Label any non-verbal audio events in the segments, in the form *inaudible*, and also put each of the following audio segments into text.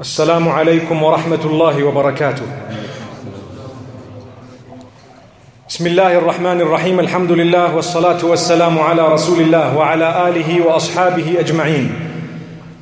السلام عليكم ورحمة الله وبركاته بسم الله الرحمن الرحيم الحمد لله والصلاة والسلام على رسول الله وعلى آله وأصحابه أجمعين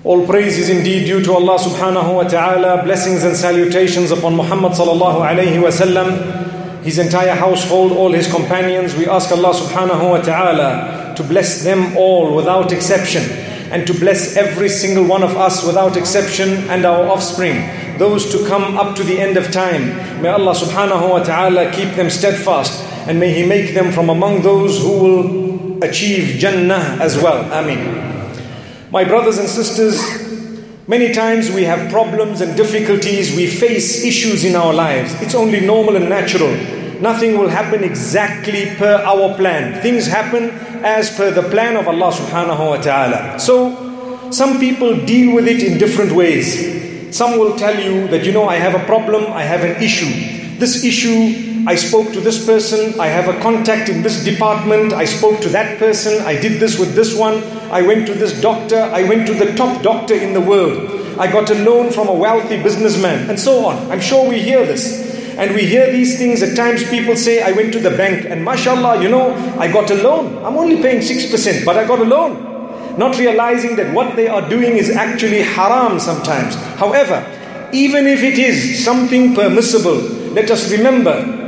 All praise is indeed due to Allah subhanahu wa ta'ala. Blessings and salutations upon Muhammad sallallahu alayhi wa sallam, his entire household, all his companions. We ask Allah subhanahu wa ta'ala to bless them all without exception and to bless every single one of us without exception and our offspring, those to come up to the end of time. May Allah subhanahu wa ta'ala keep them steadfast and may He make them from among those who will achieve Jannah as well. Ameen. My brothers and sisters, many times we have problems and difficulties, we face issues in our lives. It's only normal and natural. Nothing will happen exactly per our plan. Things happen as per the plan of Allah subhanahu wa ta'ala. So, some people deal with it in different ways. Some will tell you that, you know, I have a problem, I have an issue. This issue I spoke to this person, I have a contact in this department, I spoke to that person, I did this with this one, I went to this doctor, I went to the top doctor in the world, I got a loan from a wealthy businessman, and so on. I'm sure we hear this. And we hear these things. At times people say, I went to the bank and mashallah, you know, I got a loan. I'm only paying 6%, but I got a loan. Not realizing that what they are doing is actually haram sometimes. However, even if it is something permissible, let us remember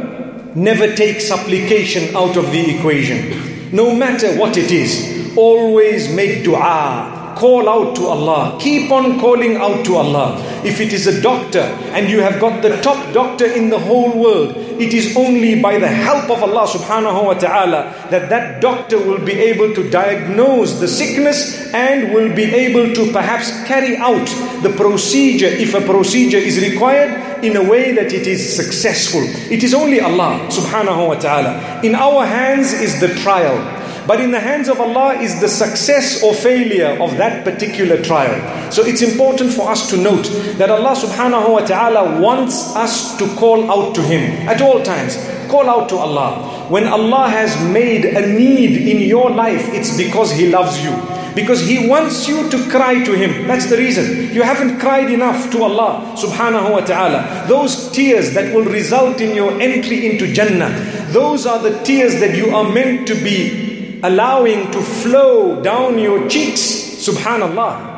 never take supplication out of the equation. No matter what it is, always make dua. Call out to Allah. Keep on calling out to Allah. If it is a doctor and you have got the top doctor in the whole world, it is only by the help of Allah subhanahu wa ta'ala that that doctor will be able to diagnose the sickness and will be able to perhaps carry out the procedure if a procedure is required in a way that it is successful. It is only Allah subhanahu wa ta'ala. In our hands is the trial. But in the hands of Allah is the success or failure of that particular trial. So it's important for us to note that Allah subhanahu wa ta'ala wants us to call out to Him at all times. Call out to Allah. When Allah has made a need in your life, it's because He loves you. Because He wants you to cry to Him. That's the reason. You haven't cried enough to Allah subhanahu wa ta'ala. Those tears that will result in your entry into Jannah, those are the tears that you are meant to be allowing to flow down your cheeks. Subhanallah.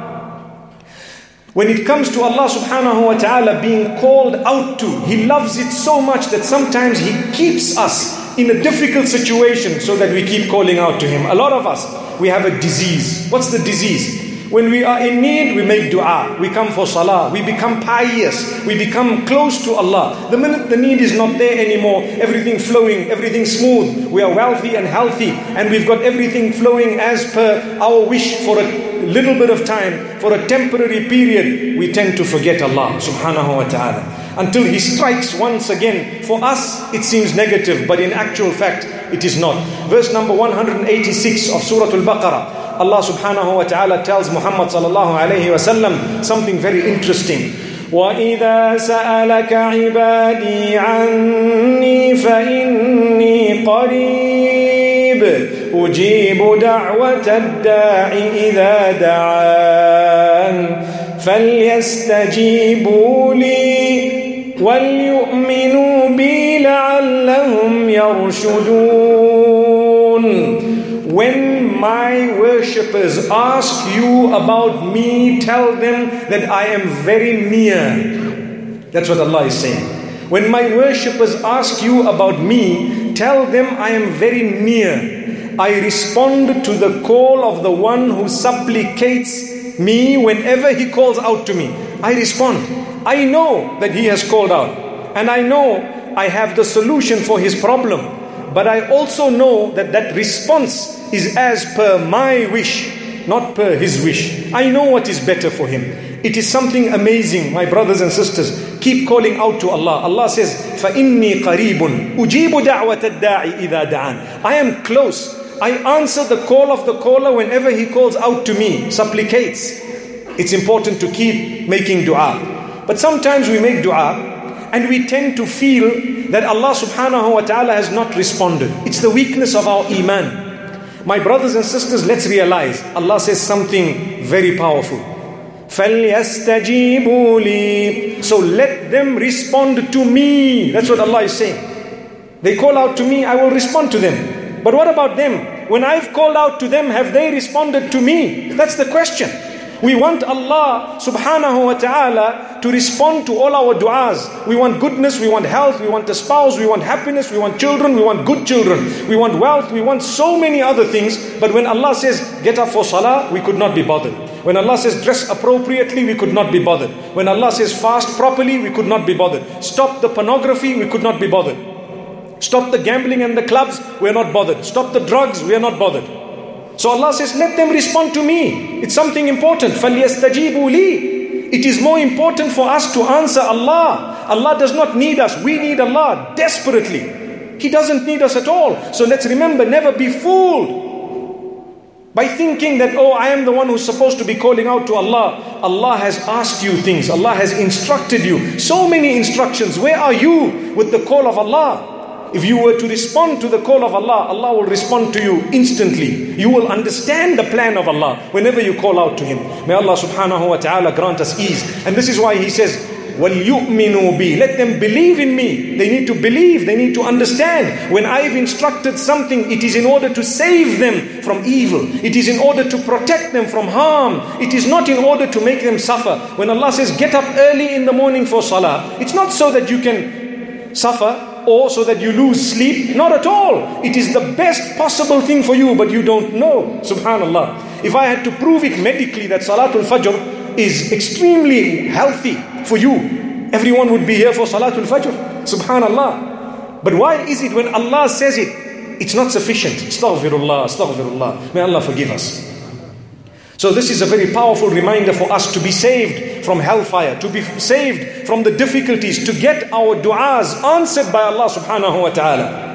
When it comes to Allah subhanahu wa ta'ala being called out to, He loves it so much that sometimes He keeps us in a difficult situation so that we keep calling out to Him. A lot of us, we have a disease. What's the disease? When we are in need, we make dua. We come for salah. We become pious. We become close to Allah. The minute the need is not there anymore, everything flowing, everything smooth. We are wealthy and healthy, and we've got everything flowing as per our wish for a little bit of time, for a temporary period. We tend to forget Allah subhanahu wa ta'ala until He strikes once again. For us, it seems negative, but in actual fact, it is not. Verse number 186 of Surah Al Baqarah. Allah subhanahu wa ta'ala tells Muhammad sallallahu alayhi wa sallam something very interesting. وإذا سألك عبادي عني فإني قريب أجيب دعوة الداع إذا دعان فليستجيبوا لي وليؤمنوا بي لعلهم يرشدون my worshippers ask you about me, tell them that I am very near. That's what Allah is saying. When my worshippers ask you about me, tell them I am very near. I respond to the call of the one who supplicates me whenever he calls out to me. I respond. I know that he has called out, and I know I have the solution for his problem But I also know that that response is as per my wish, not per his wish. I know what is better for him. It is something amazing, my brothers and sisters. Keep calling out to Allah. Allah says, فَإِنِّي قَرِيبٌ أُجِيبُ دَعْوَةَ الدَّاعِ إِذَا دَعَانِ I am close. I answer the call of the caller whenever he calls out to me, supplicates. It's important to keep making dua. But sometimes we make dua and we tend to feel that Allah subhanahu wa ta'ala has not responded. It's the weakness of our iman. My brothers and sisters, let's realize Allah says something very powerful. فَلْيَسْتَجِيبُوا لِي So let them respond to me. That's what Allah is saying. They call out to me, I will respond to them. But what about them? When I've called out to them, have they responded to me? That's the question. We want Allah subhanahu wa ta'ala to respond to all our du'as. We want goodness, we want health, we want a spouse, we want happiness, we want children, we want good children, we want wealth, we want so many other things. But when Allah says, get up for salah, we could not be bothered. When Allah says dress appropriately, we could not be bothered. When Allah says fast properly, we could not be bothered. Stop the pornography, we could not be bothered. Stop the gambling and the clubs, we are not bothered. Stop the drugs, we are not bothered. So Allah says, let them respond to me. It's something important. فَلْيَسْتَجِيبُوا لِي It is more important for us to answer Allah. Allah does not need us. We need Allah desperately. He doesn't need us at all. So let's remember, never be fooled by thinking that, oh, I am the one who's supposed to be calling out to Allah. Allah has asked you things. Allah has instructed you. So many instructions. Where are you with the call of Allah? If you were to respond to the call of Allah, Allah will respond to you instantly. You will understand the plan of Allah whenever you call out to Him. May Allah subhanahu wa ta'ala grant us ease. And this is why He says, وَلْيُؤْمِنُوا بِي Let them believe in me. They need to believe. They need to understand. When I've instructed something, it is in order to save them from evil. It is in order to protect them from harm. It is not in order to make them suffer. When Allah says, get up early in the morning for salah, it's not so that you can suffer or so that you lose sleep. Not at all. It is the best possible thing for you, but you don't know. Subhanallah. If I had to prove it medically that Salatul Fajr is extremely healthy for you, everyone would be here for Salatul Fajr. Subhanallah. But why is it when Allah says it, it's not sufficient? Astaghfirullah, astaghfirullah. May Allah forgive us. So, this is a very powerful reminder for us to be saved from hellfire, to be saved from the difficulties, to get our du'as answered by Allah subhanahu wa ta'ala.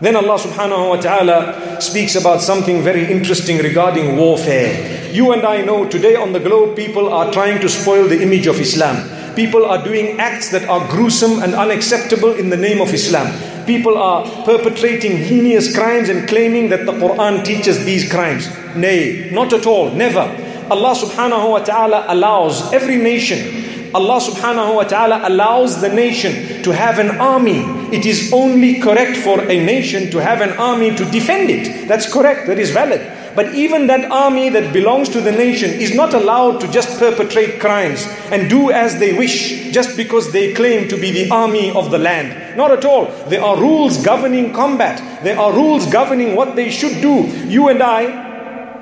Then Allah subhanahu wa ta'ala speaks about something very interesting regarding warfare. You and I know today on the globe people are trying to spoil the image of Islam. People are doing acts that are gruesome and unacceptable in the name of Islam. People are perpetrating heinous crimes and claiming that the Quran teaches these crimes. Nay, not at all, never. Allah subhanahu wa ta'ala allows every nation, Allah subhanahu wa ta'ala allows the nation to have an army. It is only correct for a nation to have an army to defend it. That's correct, that is valid. But even that army that belongs to the nation is not allowed to just perpetrate crimes and do as they wish just because they claim to be the army of the land. Not at all. There are rules governing combat, there are rules governing what they should do. You and I,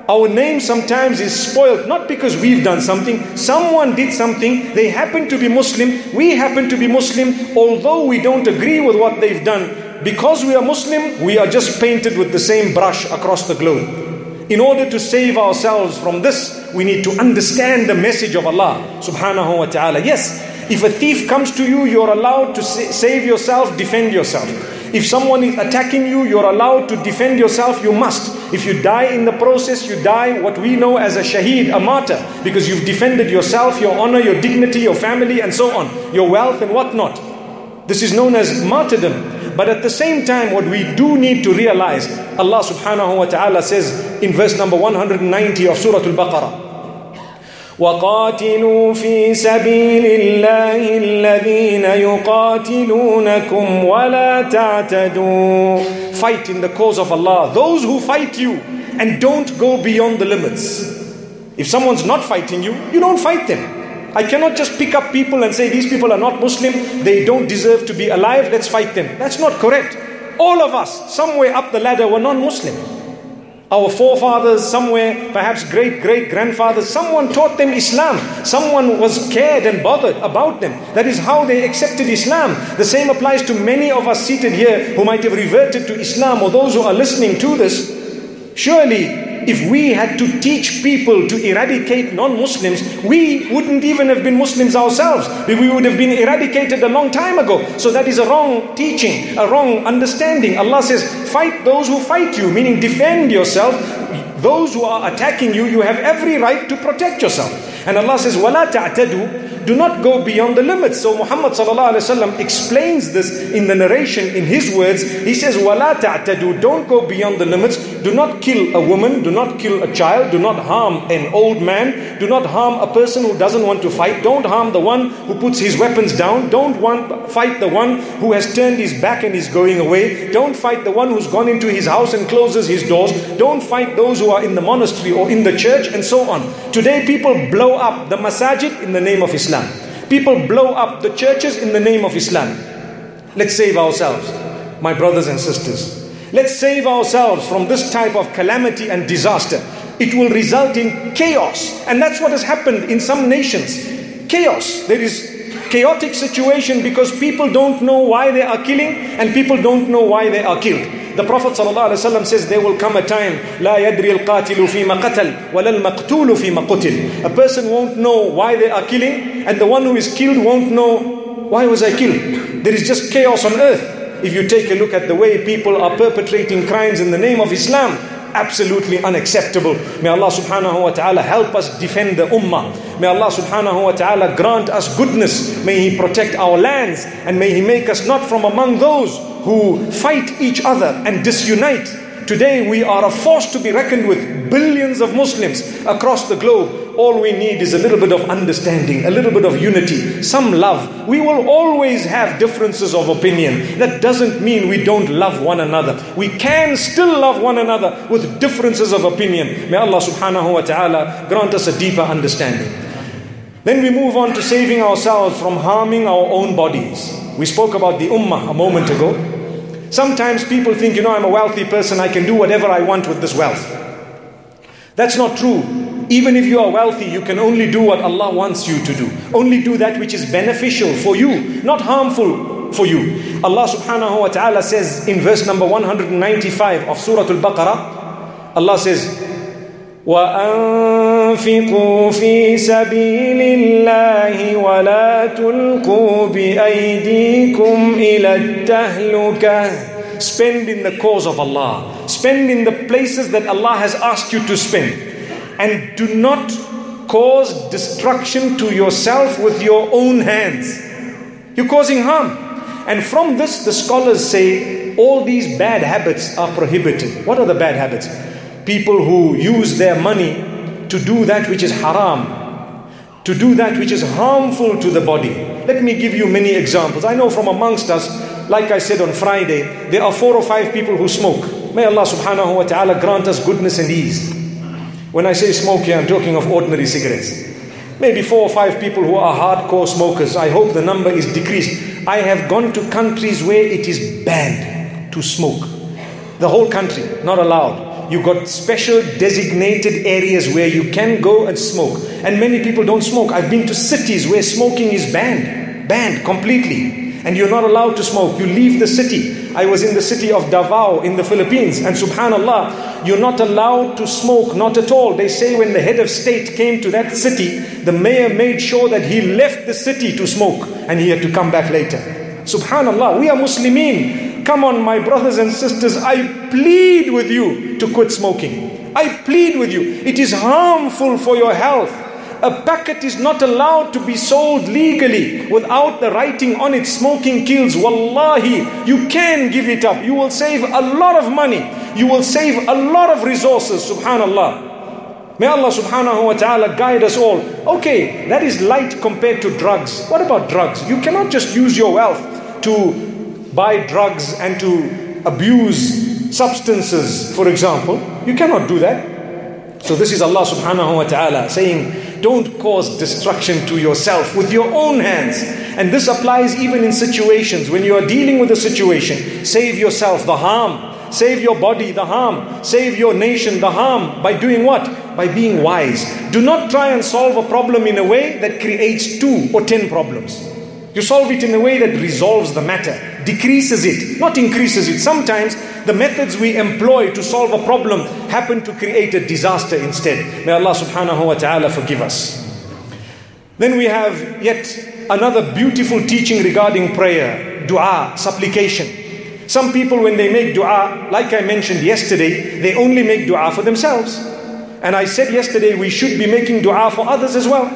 our name sometimes is spoiled not because we've done something, someone did something, they happen to be Muslim, we happen to be Muslim, although we don't agree with what they've done. Because we are Muslim, we are just painted with the same brush across the globe. In order to save ourselves from this, we need to understand the message of Allah subhanahu wa ta'ala. Yes, if a thief comes to you, you're allowed to save yourself, defend yourself. If someone is attacking you, you're allowed to defend yourself, you must. If you die in the process, you die what we know as a shaheed, a martyr, because you've defended yourself, your honor, your dignity, your family, and so on, your wealth and whatnot. This is known as martyrdom. But at the same time, what we do need to realize, Allah subhanahu wa ta'ala says in verse number 190 of Surah Al-Baqarah, وقاتلوا في سبيل الله الذين يقاتلونكم ولا تعتدوا fight in the cause of Allah those who fight you and don't go beyond the limits if someone's not fighting you you don't fight them I cannot just pick up people and say these people are not Muslim, they don't deserve to be alive, let's fight them. That's not correct. All of us, somewhere up the ladder, were non Muslim. Our forefathers, somewhere, perhaps great great grandfathers, someone taught them Islam. Someone was cared and bothered about them. That is how they accepted Islam. The same applies to many of us seated here who might have reverted to Islam or those who are listening to this. Surely if we had to teach people to eradicate non Muslims, we wouldn't even have been Muslims ourselves. We would have been eradicated a long time ago. So that is a wrong teaching, a wrong understanding. Allah says, fight those who fight you, meaning defend yourself. Those who are attacking you, you have every right to protect yourself. And Allah says, وَلَا تَعْتَدُوا do not go beyond the limits. So Muhammad explains this in the narration in his words. He says, وَلَا تَعْتَدُوا Don't go beyond the limits. Do not kill a woman. Do not kill a child. Do not harm an old man. Do not harm a person who doesn't want to fight. Don't harm the one who puts his weapons down. Don't want, fight the one who has turned his back and is going away. Don't fight the one who's gone into his house and closes his doors. Don't fight those who are in the monastery or in the church and so on. Today people blow up the masajid in the name of Islam. People blow up the churches in the name of Islam. Let's save ourselves, my brothers and sisters. Let's save ourselves from this type of calamity and disaster. It will result in chaos. And that's what has happened in some nations. Chaos. There is chaotic situation because people don't know why they are killing and people don't know why they are killed. The Prophet ﷺ says there will come a time لا يدري القاتل فيما قتل ولا المقتول فيما قتل. A person won't know why they are killing and the one who is killed won't know why was I killed. There is just chaos on earth. If you take a look at the way people are perpetrating crimes in the name of Islam, absolutely unacceptable. May Allah subhanahu wa ta'ala help us defend the ummah. May Allah subhanahu wa ta'ala grant us goodness. May He protect our lands and may He make us not from among those who fight each other and disunite. Today we are a force to be reckoned with, billions of Muslims across the globe all we need is a little bit of understanding, a little bit of unity, some love. We will always have differences of opinion. That doesn't mean we don't love one another. We can still love one another with differences of opinion. May Allah subhanahu wa ta'ala grant us a deeper understanding. Then we move on to saving ourselves from harming our own bodies. We spoke about the ummah a moment ago. Sometimes people think, you know, I'm a wealthy person, I can do whatever I want with this wealth. That's not true. Even if you are wealthy, you can only do what Allah wants you to do. Only do that which is beneficial for you, not harmful for you. Allah subhanahu wa ta'ala says in verse number 195 of Surah Al-Baqarah, Allah says, تنفقوا في سبيل الله ولا تلقوا بأيديكم إلى Spend in the cause of Allah. Spend in the places that Allah has asked you to spend. And do not cause destruction to yourself with your own hands. You're causing harm. And from this, the scholars say all these bad habits are prohibited. What are the bad habits? People who use their money to do that which is haram, to do that which is harmful to the body. Let me give you many examples. I know from amongst us, like I said on Friday, there are four or five people who smoke. May Allah subhanahu wa ta'ala grant us goodness and ease. When I say smoke here, I'm talking of ordinary cigarettes. Maybe four or five people who are hardcore smokers. I hope the number is decreased. I have gone to countries where it is banned to smoke. The whole country, not allowed. You've got special designated areas where you can go and smoke. And many people don't smoke. I've been to cities where smoking is banned, banned completely. And you're not allowed to smoke. You leave the city. I was in the city of Davao in the Philippines, and subhanAllah, you're not allowed to smoke, not at all. They say when the head of state came to that city, the mayor made sure that he left the city to smoke and he had to come back later. Subhanallah, we are Muslimin. Come on, my brothers and sisters, I plead with you to quit smoking. I plead with you. It is harmful for your health. A packet is not allowed to be sold legally without the writing on it smoking kills. Wallahi, you can give it up. You will save a lot of money you will save a lot of resources, subhanallah. May Allah subhanahu wa ta'ala guide us all. Okay, that is light compared to drugs. What about drugs? You cannot just use your wealth to buy drugs and to abuse substances, for example. You cannot do that. So, this is Allah subhanahu wa ta'ala saying, Don't cause destruction to yourself with your own hands. And this applies even in situations when you are dealing with a situation. Save yourself the harm Save your body the harm. Save your nation the harm. By doing what? By being wise. Do not try and solve a problem in a way that creates two or ten problems. You solve it in a way that resolves the matter, decreases it, not increases it. Sometimes the methods we employ to solve a problem happen to create a disaster instead. May Allah subhanahu wa ta'ala forgive us. Then we have yet another beautiful teaching regarding prayer, dua, supplication. Some people, when they make dua, like I mentioned yesterday, they only make dua for themselves. And I said yesterday we should be making dua for others as well.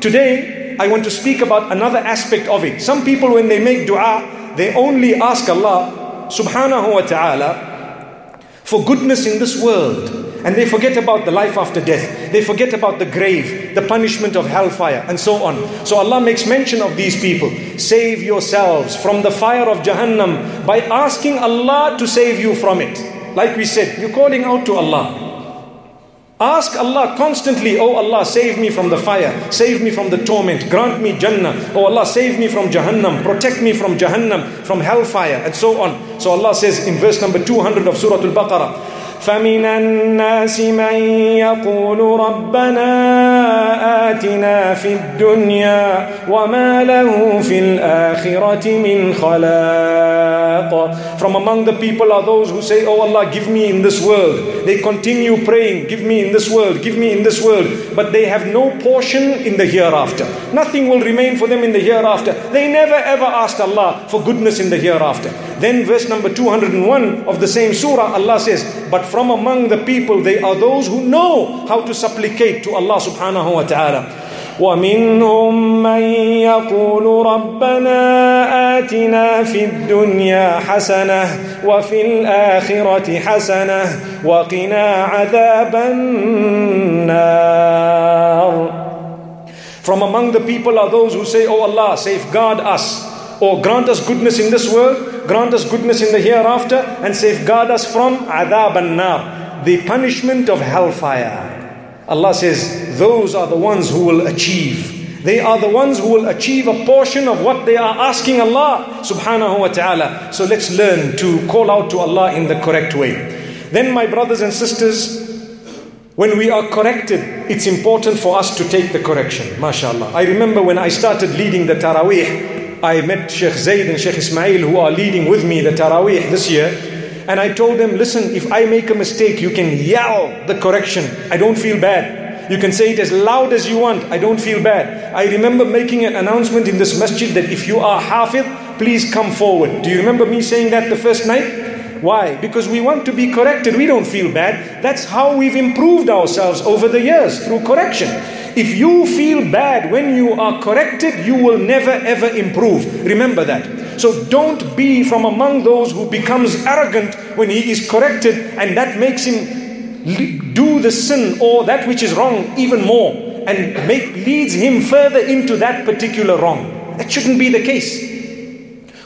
Today, I want to speak about another aspect of it. Some people, when they make dua, they only ask Allah subhanahu wa ta'ala for goodness in this world. And they forget about the life after death. They forget about the grave, the punishment of hellfire, and so on. So Allah makes mention of these people. Save yourselves from the fire of Jahannam by asking Allah to save you from it. Like we said, you're calling out to Allah. Ask Allah constantly, Oh Allah, save me from the fire, save me from the torment, grant me Jannah. Oh Allah, save me from Jahannam, protect me from Jahannam, from hellfire, and so on. So Allah says in verse number 200 of Surah Al Baqarah, فمن الناس من يقول ربنا آتنا في الدنيا وما له في الآخرة من خلاق From among the people are those who say, Oh Allah, give me in this world. They continue praying, give me in this world, give me in this world. But they have no portion in the hereafter. Nothing will remain for them in the hereafter. They never ever asked Allah for goodness in the hereafter. Then verse number 201 of the same surah, Allah says, But from among the people, they are those who know how to supplicate to Allah subhanahu wa ta'ala. ومنهم من يقول ربنا آتنا في الدنيا حسنة وفي الآخرة حسنة وقنا عذاب النار From among the people are those who say, Oh Allah, safeguard us or grant us goodness in this world, grant us goodness in the hereafter, and safeguard us from and nar, the punishment of hellfire. Allah says, those are the ones who will achieve. They are the ones who will achieve a portion of what they are asking Allah subhanahu wa ta'ala. So let's learn to call out to Allah in the correct way. Then, my brothers and sisters, when we are corrected, it's important for us to take the correction. MashaAllah. I remember when I started leading the Taraweeh, I met Sheikh Zaid and Sheikh Ismail who are leading with me the Taraweeh this year. And I told them, listen, if I make a mistake, you can yell the correction. I don't feel bad. You can say it as loud as you want. I don't feel bad. I remember making an announcement in this masjid that if you are hafid, please come forward. Do you remember me saying that the first night? Why? Because we want to be corrected. We don't feel bad. That's how we've improved ourselves over the years through correction. If you feel bad when you are corrected, you will never ever improve. Remember that. So don't be from among those who becomes arrogant when he is corrected and that makes him do the sin or that which is wrong even more and make leads him further into that particular wrong. That shouldn't be the case.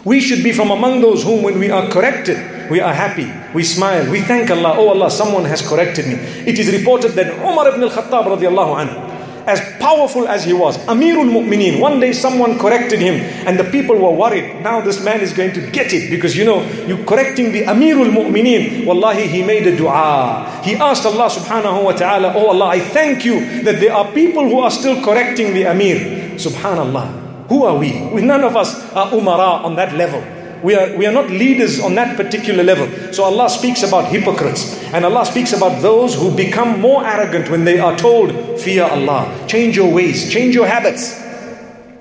We should be from among those whom when we are corrected, we are happy, we smile, we thank Allah, oh Allah, someone has corrected me. It is reported that Umar ibn al-Khattab radiallahu anhu, as powerful as he was, Amirul Mu'mineen, one day someone corrected him and the people were worried. Now this man is going to get it because you know, you correcting the Amirul Mu'mineen. Wallahi, he made a dua. He asked Allah subhanahu wa ta'ala, Oh Allah, I thank you that there are people who are still correcting the Amir. Subhanallah. Who are we? we none of us are umara on that level. We are, we are not leaders on that particular level. So Allah speaks about hypocrites. And Allah speaks about those who become more arrogant when they are told, Fear Allah. Change your ways, change your habits.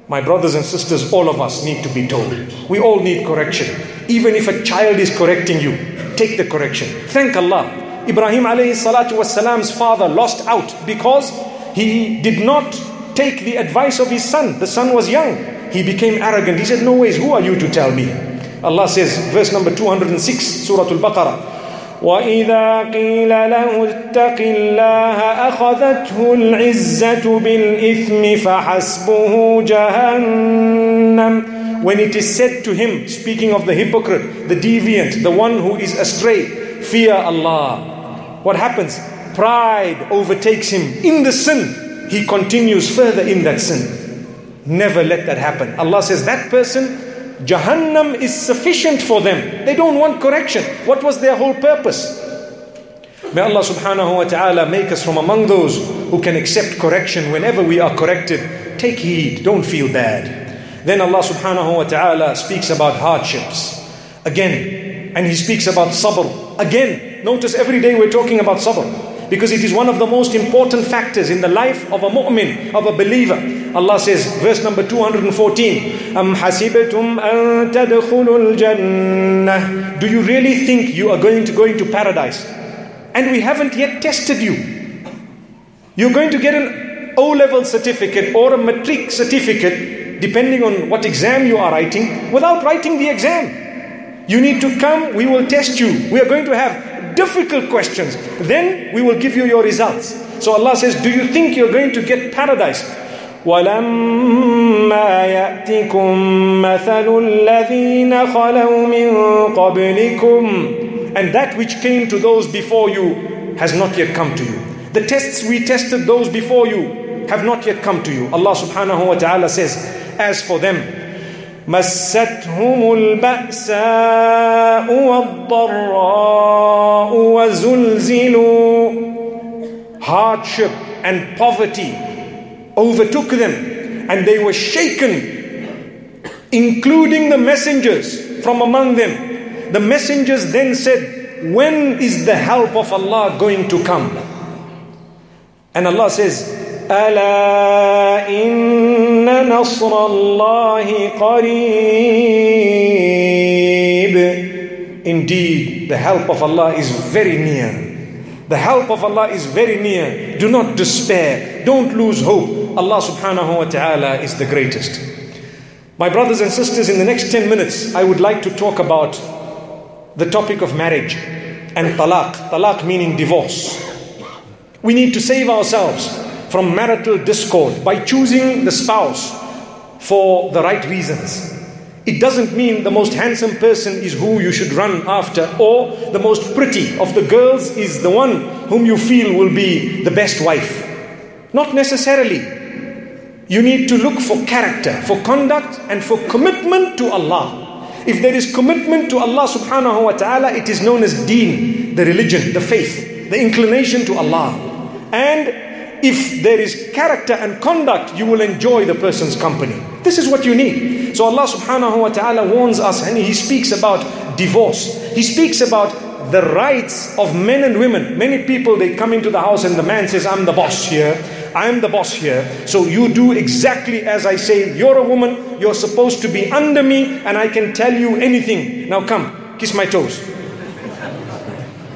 My brothers and sisters, all of us need to be told. We all need correction. Even if a child is correcting you, take the correction. Thank Allah. Ibrahim alayhi salatu wasalam's father lost out because he did not take the advice of his son. The son was young. He became arrogant. He said, No ways, who are you to tell me? Allah says, verse number 206, Surah Al Baqarah. وإذا قيل له اتق الله أخذته العزة بالإثم فحسبه جهنم When it is said to him, speaking of the hypocrite, the deviant, the one who is astray, fear Allah. What happens? Pride overtakes him in the sin. He continues further in that sin. Never let that happen. Allah says that person Jahannam is sufficient for them. They don't want correction. What was their whole purpose? May Allah subhanahu wa ta'ala make us from among those who can accept correction whenever we are corrected. Take heed, don't feel bad. Then Allah subhanahu wa ta'ala speaks about hardships. Again, and He speaks about sabr. Again, notice every day we're talking about sabr because it is one of the most important factors in the life of a mu'min, of a believer. Allah says, verse number 214, hasibatum. Do you really think you are going to go into paradise? And we haven't yet tested you. You're going to get an O level certificate or a matric certificate, depending on what exam you are writing, without writing the exam. You need to come, we will test you. We are going to have difficult questions. Then we will give you your results. So Allah says, Do you think you're going to get paradise? ولما يأتكم مثل الذين خلوا من قبلكم And that which came to those before you has not yet come to you. The tests we tested those before you have not yet come to you. Allah subhanahu wa ta'ala says, As for them, مستهم البأساء والضراء وزلزلوا Hardship and poverty overtook them and they were shaken, including the messengers from among them. The messengers then said, When is the help of Allah going to come? And Allah says, ألا إن نصر الله قريب Indeed, the help of Allah is very near. The help of Allah is very near. Do not despair. Don't lose hope. Allah subhanahu wa ta'ala is the greatest. My brothers and sisters, in the next 10 minutes, I would like to talk about the topic of marriage and talaq. Talaq meaning divorce. We need to save ourselves from marital discord by choosing the spouse for the right reasons. It doesn't mean the most handsome person is who you should run after, or the most pretty of the girls is the one whom you feel will be the best wife. Not necessarily. You need to look for character, for conduct, and for commitment to Allah. If there is commitment to Allah subhanahu wa ta'ala, it is known as deen, the religion, the faith, the inclination to Allah. And if there is character and conduct, you will enjoy the person's company. This is what you need. So Allah subhanahu wa ta'ala warns us and He speaks about divorce. He speaks about the rights of men and women. Many people they come into the house and the man says, I'm the boss here. I'm the boss here. So you do exactly as I say. You're a woman, you're supposed to be under me, and I can tell you anything. Now come, kiss my toes.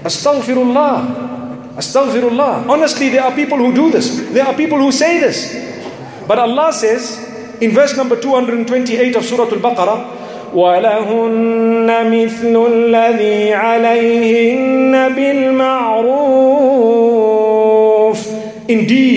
Astaghfirullah. Astaghfirullah. Honestly, there are people who do this. There are people who say this. But Allah says in verse number 228 of Surah Al-Baqarah, ولهن مثل الذي عليهن بالمعروف Indeed,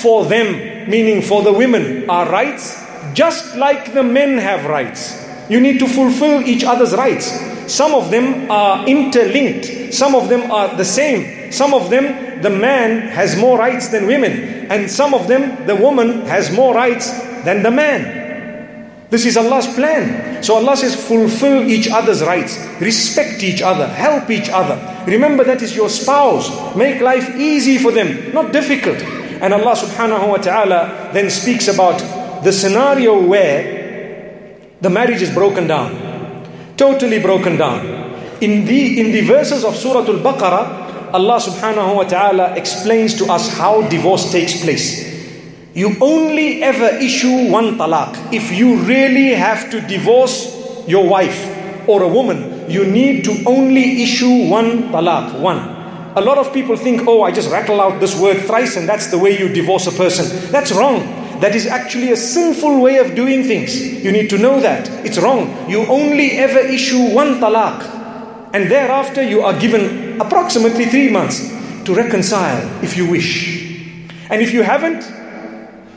for them, meaning for the women, are rights just like the men have rights. You need to fulfill each other's rights. Some of them are interlinked, some of them are the same. Some of them, the man has more rights than women, and some of them, the woman has more rights than the man. This is Allah's plan. So Allah says, fulfill each other's rights, respect each other, help each other. Remember that is your spouse. Make life easy for them, not difficult. And Allah subhanahu wa ta'ala then speaks about the scenario where the marriage is broken down, totally broken down. In the, in the verses of Surah Al Baqarah, Allah subhanahu wa ta'ala explains to us how divorce takes place. You only ever issue one talaq. If you really have to divorce your wife or a woman, you need to only issue one talaq. One. A lot of people think, oh, I just rattle out this word thrice and that's the way you divorce a person. That's wrong. That is actually a sinful way of doing things. You need to know that. It's wrong. You only ever issue one talaq. And thereafter, you are given approximately three months to reconcile if you wish. And if you haven't,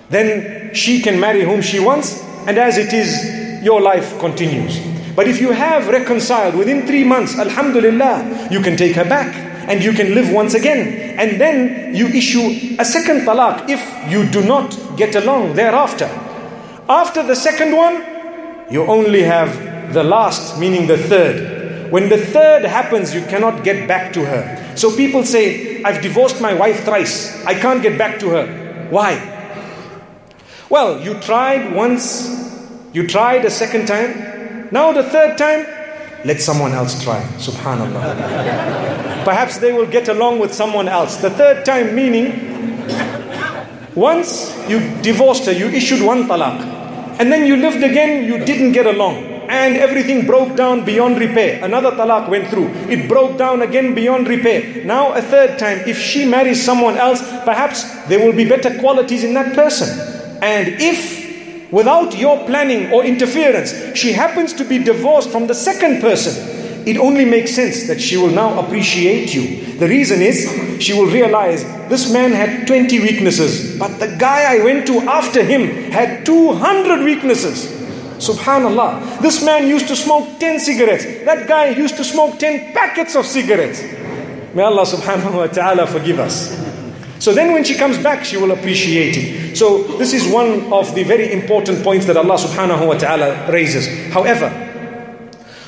then she can marry whom she wants, and as it is, your life continues. But if you have reconciled within three months, Alhamdulillah, you can take her back and you can live once again. And then you issue a second talaq if you do not get along thereafter. After the second one, you only have the last, meaning the third. When the third happens, you cannot get back to her. So people say, I've divorced my wife thrice. I can't get back to her. Why? Well, you tried once, you tried a second time. Now the third time, let someone else try. Subhanallah. *laughs* Perhaps they will get along with someone else. The third time, meaning, once you divorced her, you issued one talaq. And then you lived again, you didn't get along and everything broke down beyond repair. Another talaq went through. It broke down again beyond repair. Now, a third time, if she marries someone else, perhaps there will be better qualities in that person. And if, without your planning or interference, she happens to be divorced from the second person, it only makes sense that she will now appreciate you. The reason is she will realize this man had 20 weaknesses, but the guy I went to after him had 200 weaknesses. Subhanallah. This man used to smoke 10 cigarettes. That guy used to smoke 10 packets of cigarettes. May Allah subhanahu wa ta'ala forgive us. So then when she comes back, she will appreciate it. So this is one of the very important points that Allah subhanahu wa ta'ala raises. However,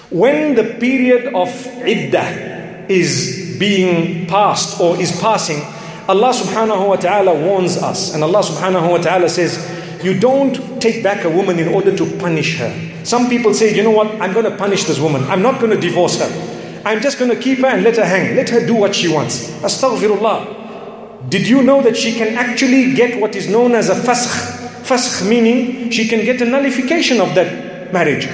when the period of iddah is being passed or is passing, Allah subhanahu wa ta'ala warns us. And Allah subhanahu wa ta'ala says, You don't take back a woman in order to punish her. Some people say, You know what? I'm going to punish this woman. I'm not going to divorce her. I'm just going to keep her and let her hang. Let her do what she wants. Astaghfirullah. Did you know that she can actually get what is known as a fasakh? Fasakh meaning she can get a nullification of that marriage.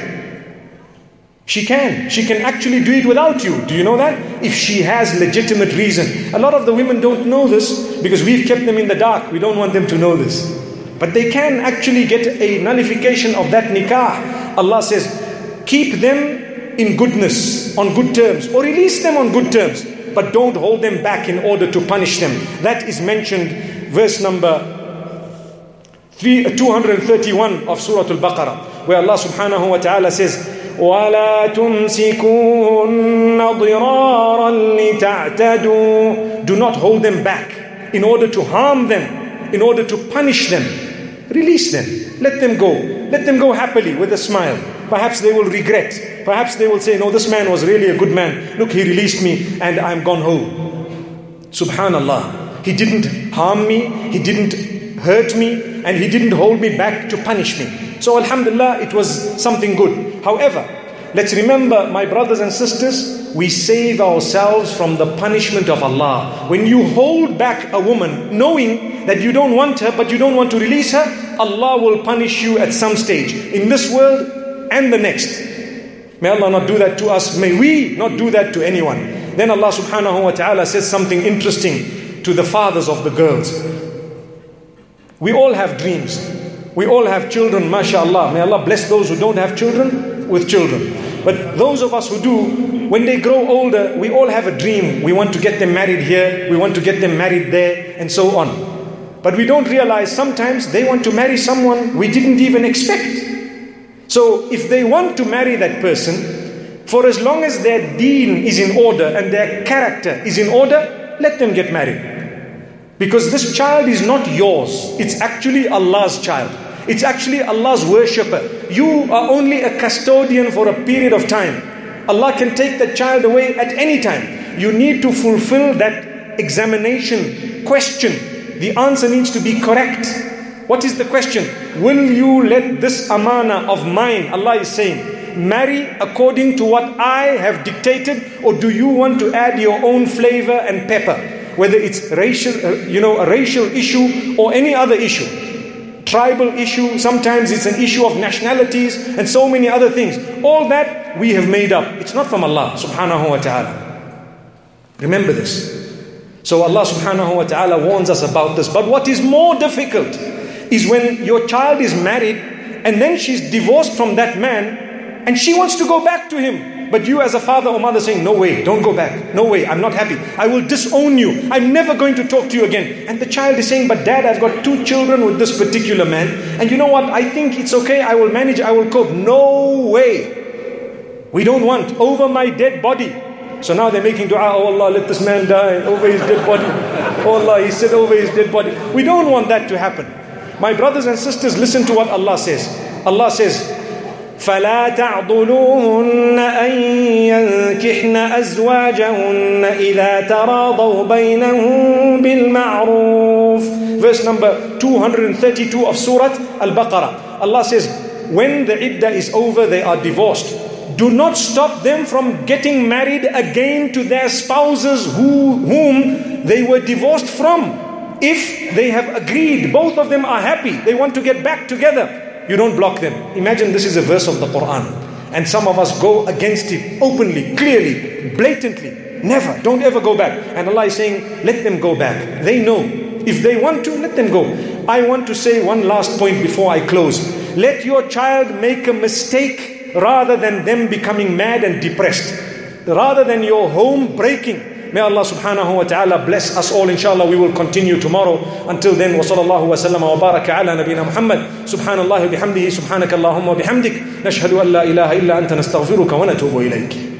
She can. She can actually do it without you. Do you know that? If she has legitimate reason. A lot of the women don't know this because we've kept them in the dark. We don't want them to know this. But they can actually get a nullification of that nikah. Allah says, keep them in goodness, on good terms, or release them on good terms But don't hold them back in order to punish them. That is mentioned, verse number 231 of Surah Al Baqarah, where Allah subhanahu wa ta'ala says, ولا تمسكوهن ضرارا لتعتدوا Do not hold them back in order to harm them, in order to punish them. Release them. Let them go. Let them go happily with a smile. Perhaps they will regret. Perhaps they will say, No, this man was really a good man. Look, he released me and I'm gone home. Subhanallah. He didn't harm me, he didn't hurt me, and he didn't hold me back to punish me. So, Alhamdulillah, it was something good. However, let's remember, my brothers and sisters, we save ourselves from the punishment of Allah. When you hold back a woman, knowing that you don't want her, but you don't want to release her, Allah will punish you at some stage in this world and the next. May Allah not do that to us. May we not do that to anyone. Then Allah subhanahu wa ta'ala says something interesting to the fathers of the girls. We all have dreams. We all have children, mashallah. May Allah bless those who don't have children with children. But those of us who do, when they grow older, we all have a dream. We want to get them married here, we want to get them married there, and so on. But we don't realize sometimes they want to marry someone we didn't even expect. So if they want to marry that person, for as long as their deen is in order and their character is in order, let them get married. Because this child is not yours, it's actually Allah's child. It's actually Allah's worshipper. You are only a custodian for a period of time. Allah can take that child away at any time. You need to fulfill that examination question. The answer needs to be correct. What is the question? Will you let this amana of mine, Allah is saying, marry according to what I have dictated, or do you want to add your own flavor and pepper? whether it's racial, uh, you know, a racial issue or any other issue. Tribal issue, sometimes it's an issue of nationalities and so many other things. All that we have made up. It's not from Allah subhanahu wa ta'ala. Remember this. So Allah subhanahu wa ta'ala warns us about this. But what is more difficult is when your child is married and then she's divorced from that man and she wants to go back to him. But you, as a father or mother, saying, No way, don't go back. No way, I'm not happy. I will disown you. I'm never going to talk to you again. And the child is saying, But dad, I've got two children with this particular man. And you know what? I think it's okay. I will manage. I will cope. No way. We don't want over my dead body. So now they're making dua, oh Allah, let this man die over his dead body. *laughs* Oh Allah, he said over his dead body. We don't want that to happen. My brothers and sisters, listen to what Allah says. Allah says, فلا تعضلوهن أن ينكحن أزواجهن إذا تراضوا بينهم بالمعروف Verse number 232 of Surah Al-Baqarah Allah says when the iddah is over they are divorced do not stop them from getting married again to their spouses who, whom they were divorced from if they have agreed both of them are happy they want to get back together you don't block them. Imagine this is a verse of the Quran. And some of us go against it openly, clearly, blatantly. Never. Don't ever go back. And Allah is saying, let them go back. They know. If they want to, let them go. I want to say one last point before I close. Let your child make a mistake rather than them becoming mad and depressed. Rather than your home breaking. May Allah subhanahu wa ta'ala bless us all. Inshallah, we will continue tomorrow. Until then, wa sallallahu wa sallam wa baraka ala nabina Muhammad. Subhanallah bihamdihi, subhanaka Allahumma bihamdik. Nashhadu an la ilaha illa anta nastaghfiruka wa natubu ilayk.